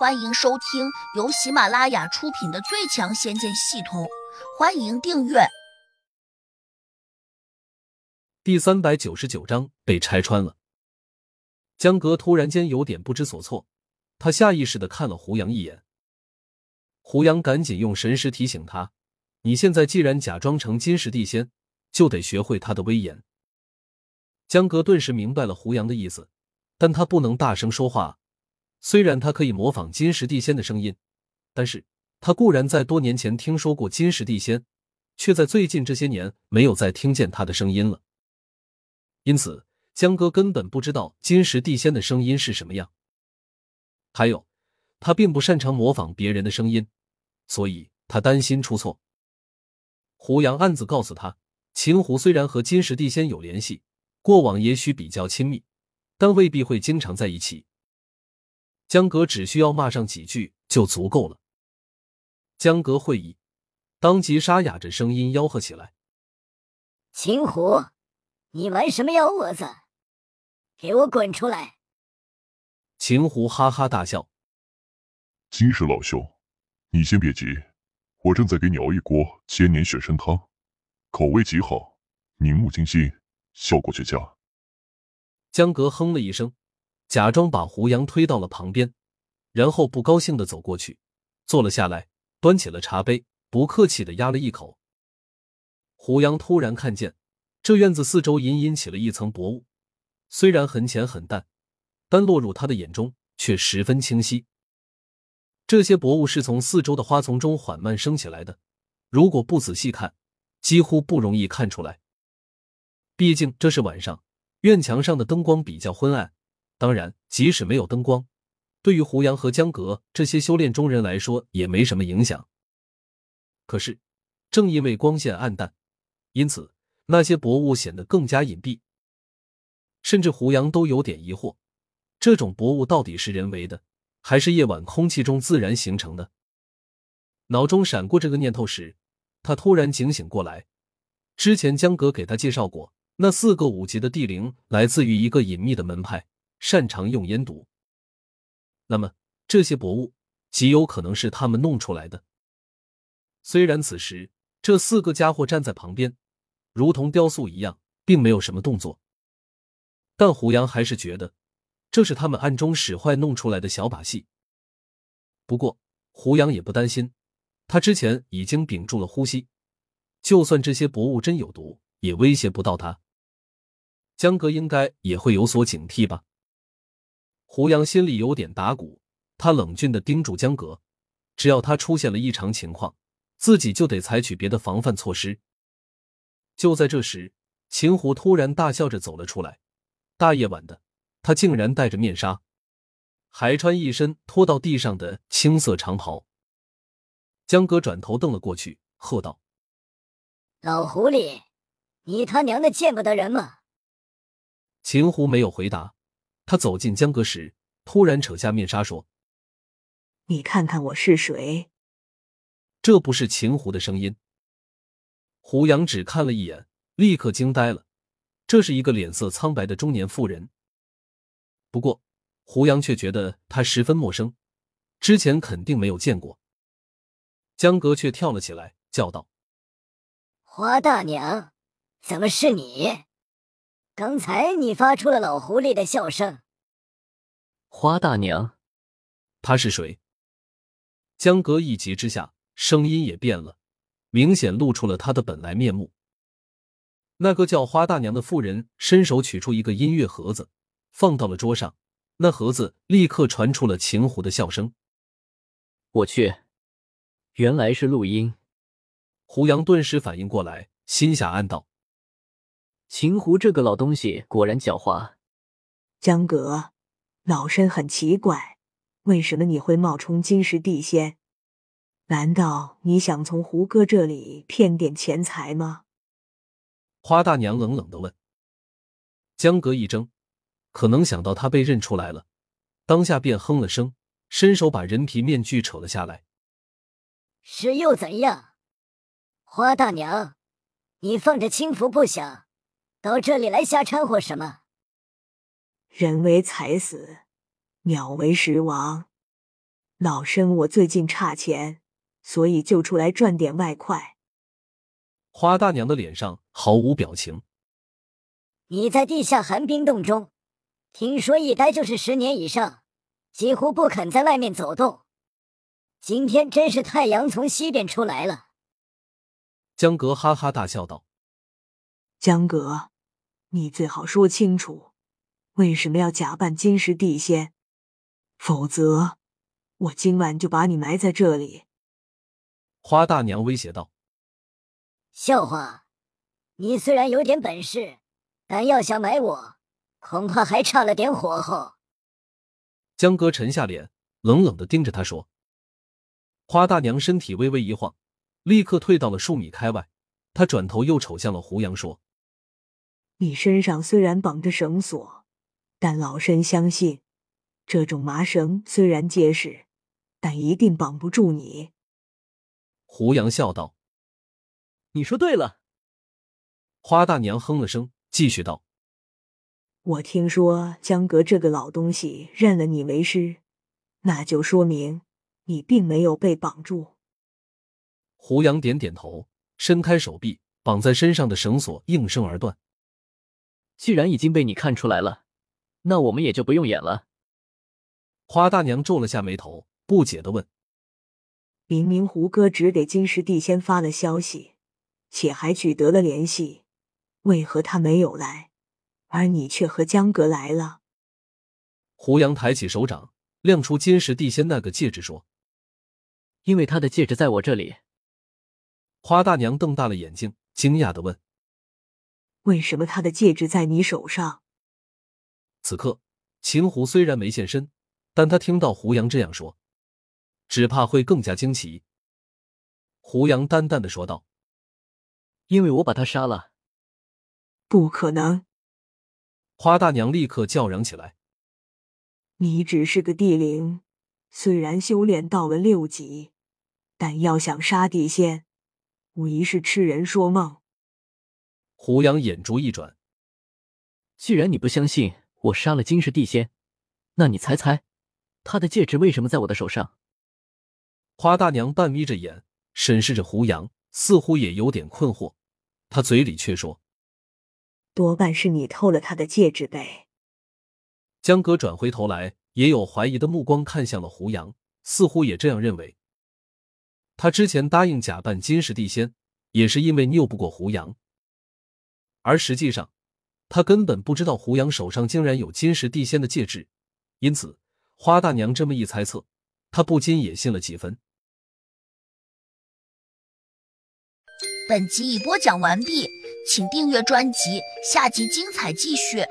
欢迎收听由喜马拉雅出品的《最强仙剑系统》，欢迎订阅。第三百九十九章被拆穿了。江格突然间有点不知所措，他下意识的看了胡杨一眼。胡杨赶紧用神识提醒他：“你现在既然假装成金石地仙，就得学会他的威严。”江格顿时明白了胡杨的意思，但他不能大声说话。虽然他可以模仿金石地仙的声音，但是他固然在多年前听说过金石地仙，却在最近这些年没有再听见他的声音了。因此，江哥根本不知道金石地仙的声音是什么样。还有，他并不擅长模仿别人的声音，所以他担心出错。胡杨暗自告诉他，秦湖虽然和金石地仙有联系，过往也许比较亲密，但未必会经常在一起。江格只需要骂上几句就足够了。江格会意，当即沙哑着声音吆喝起来：“秦虎，你玩什么幺蛾子？给我滚出来！”秦湖哈哈大笑：“金石老兄，你先别急，我正在给你熬一锅千年雪参汤，口味极好，明目清新，效果绝佳。”江格哼了一声。假装把胡杨推到了旁边，然后不高兴的走过去，坐了下来，端起了茶杯，不客气的压了一口。胡杨突然看见这院子四周隐隐起了一层薄雾，虽然很浅很淡，但落入他的眼中却十分清晰。这些薄雾是从四周的花丛中缓慢升起来的，如果不仔细看，几乎不容易看出来。毕竟这是晚上，院墙上的灯光比较昏暗。当然，即使没有灯光，对于胡杨和江阁这些修炼中人来说也没什么影响。可是，正因为光线暗淡，因此那些薄雾显得更加隐蔽。甚至胡杨都有点疑惑：这种薄雾到底是人为的，还是夜晚空气中自然形成的？脑中闪过这个念头时，他突然警醒过来：之前江阁给他介绍过，那四个五级的地灵来自于一个隐秘的门派。擅长用烟毒，那么这些薄雾极有可能是他们弄出来的。虽然此时这四个家伙站在旁边，如同雕塑一样，并没有什么动作，但胡杨还是觉得这是他们暗中使坏弄出来的小把戏。不过胡杨也不担心，他之前已经屏住了呼吸，就算这些薄雾真有毒，也威胁不到他。江哥应该也会有所警惕吧。胡杨心里有点打鼓，他冷峻的叮嘱江格：“只要他出现了异常情况，自己就得采取别的防范措施。”就在这时，秦湖突然大笑着走了出来。大夜晚的，他竟然戴着面纱，还穿一身拖到地上的青色长袍。江哥转头瞪了过去，喝道：“老狐狸，你他娘的见不得人吗？”秦湖没有回答。他走进江阁时，突然扯下面纱说：“你看看我是谁？”这不是秦湖的声音。胡杨只看了一眼，立刻惊呆了。这是一个脸色苍白的中年妇人。不过，胡杨却觉得她十分陌生，之前肯定没有见过。江阁却跳了起来，叫道：“花大娘，怎么是你？”刚才你发出了老狐狸的笑声。花大娘，她是谁？江阁一急之下，声音也变了，明显露出了他的本来面目。那个叫花大娘的妇人伸手取出一个音乐盒子，放到了桌上。那盒子立刻传出了秦虎的笑声。我去，原来是录音。胡杨顿时反应过来，心下暗道。秦湖这个老东西果然狡猾。江阁，老身很奇怪，为什么你会冒充金石地仙？难道你想从胡哥这里骗点钱财吗？花大娘冷冷的问。江阁一怔，可能想到他被认出来了，当下便哼了声，伸手把人皮面具扯了下来。是又怎样？花大娘，你放着轻浮不想？到这里来瞎掺和什么？人为财死，鸟为食亡。老身我最近差钱，所以就出来赚点外快。花大娘的脸上毫无表情。你在地下寒冰洞中，听说一待就是十年以上，几乎不肯在外面走动。今天真是太阳从西边出来了。江格哈哈大笑道：“江阁，你最好说清楚，为什么要假扮金石地仙？否则，我今晚就把你埋在这里。”花大娘威胁道：“笑话！你虽然有点本事，但要想埋我，恐怕还差了点火候。”江哥沉下脸，冷冷的盯着他说。花大娘身体微微一晃，立刻退到了数米开外。她转头又瞅向了胡杨，说：“你身上虽然绑着绳索，但老身相信，这种麻绳虽然结实，但一定绑不住你。”胡杨笑道：“你说对了。”花大娘哼了声，继续道：“我听说江阁这个老东西认了你为师，那就说明……”你并没有被绑住。胡杨点点头，伸开手臂，绑在身上的绳索应声而断。既然已经被你看出来了，那我们也就不用演了。花大娘皱了下眉头，不解的问：“明明胡歌只给金石地仙发了消息，且还取得了联系，为何他没有来，而你却和江阁来了？”胡杨抬起手掌，亮出金石地仙那个戒指，说。因为他的戒指在我这里。花大娘瞪大了眼睛，惊讶的问：“为什么他的戒指在你手上？”此刻，秦胡虽然没现身，但他听到胡杨这样说，只怕会更加惊奇。胡杨淡淡的说道：“因为我把他杀了。”不可能！花大娘立刻叫嚷起来：“你只是个地灵。”虽然修炼到了六级，但要想杀地仙，无疑是痴人说梦。胡杨眼珠一转，既然你不相信我杀了金氏地仙，那你猜猜，他的戒指为什么在我的手上？花大娘半眯着眼审视着胡杨，似乎也有点困惑。她嘴里却说：“多半是你偷了他的戒指呗。”江哥转回头来。也有怀疑的目光看向了胡杨，似乎也这样认为。他之前答应假扮金氏地仙，也是因为拗不过胡杨，而实际上，他根本不知道胡杨手上竟然有金石地仙的戒指，因此花大娘这么一猜测，他不禁也信了几分。本集已播讲完毕，请订阅专辑，下集精彩继续。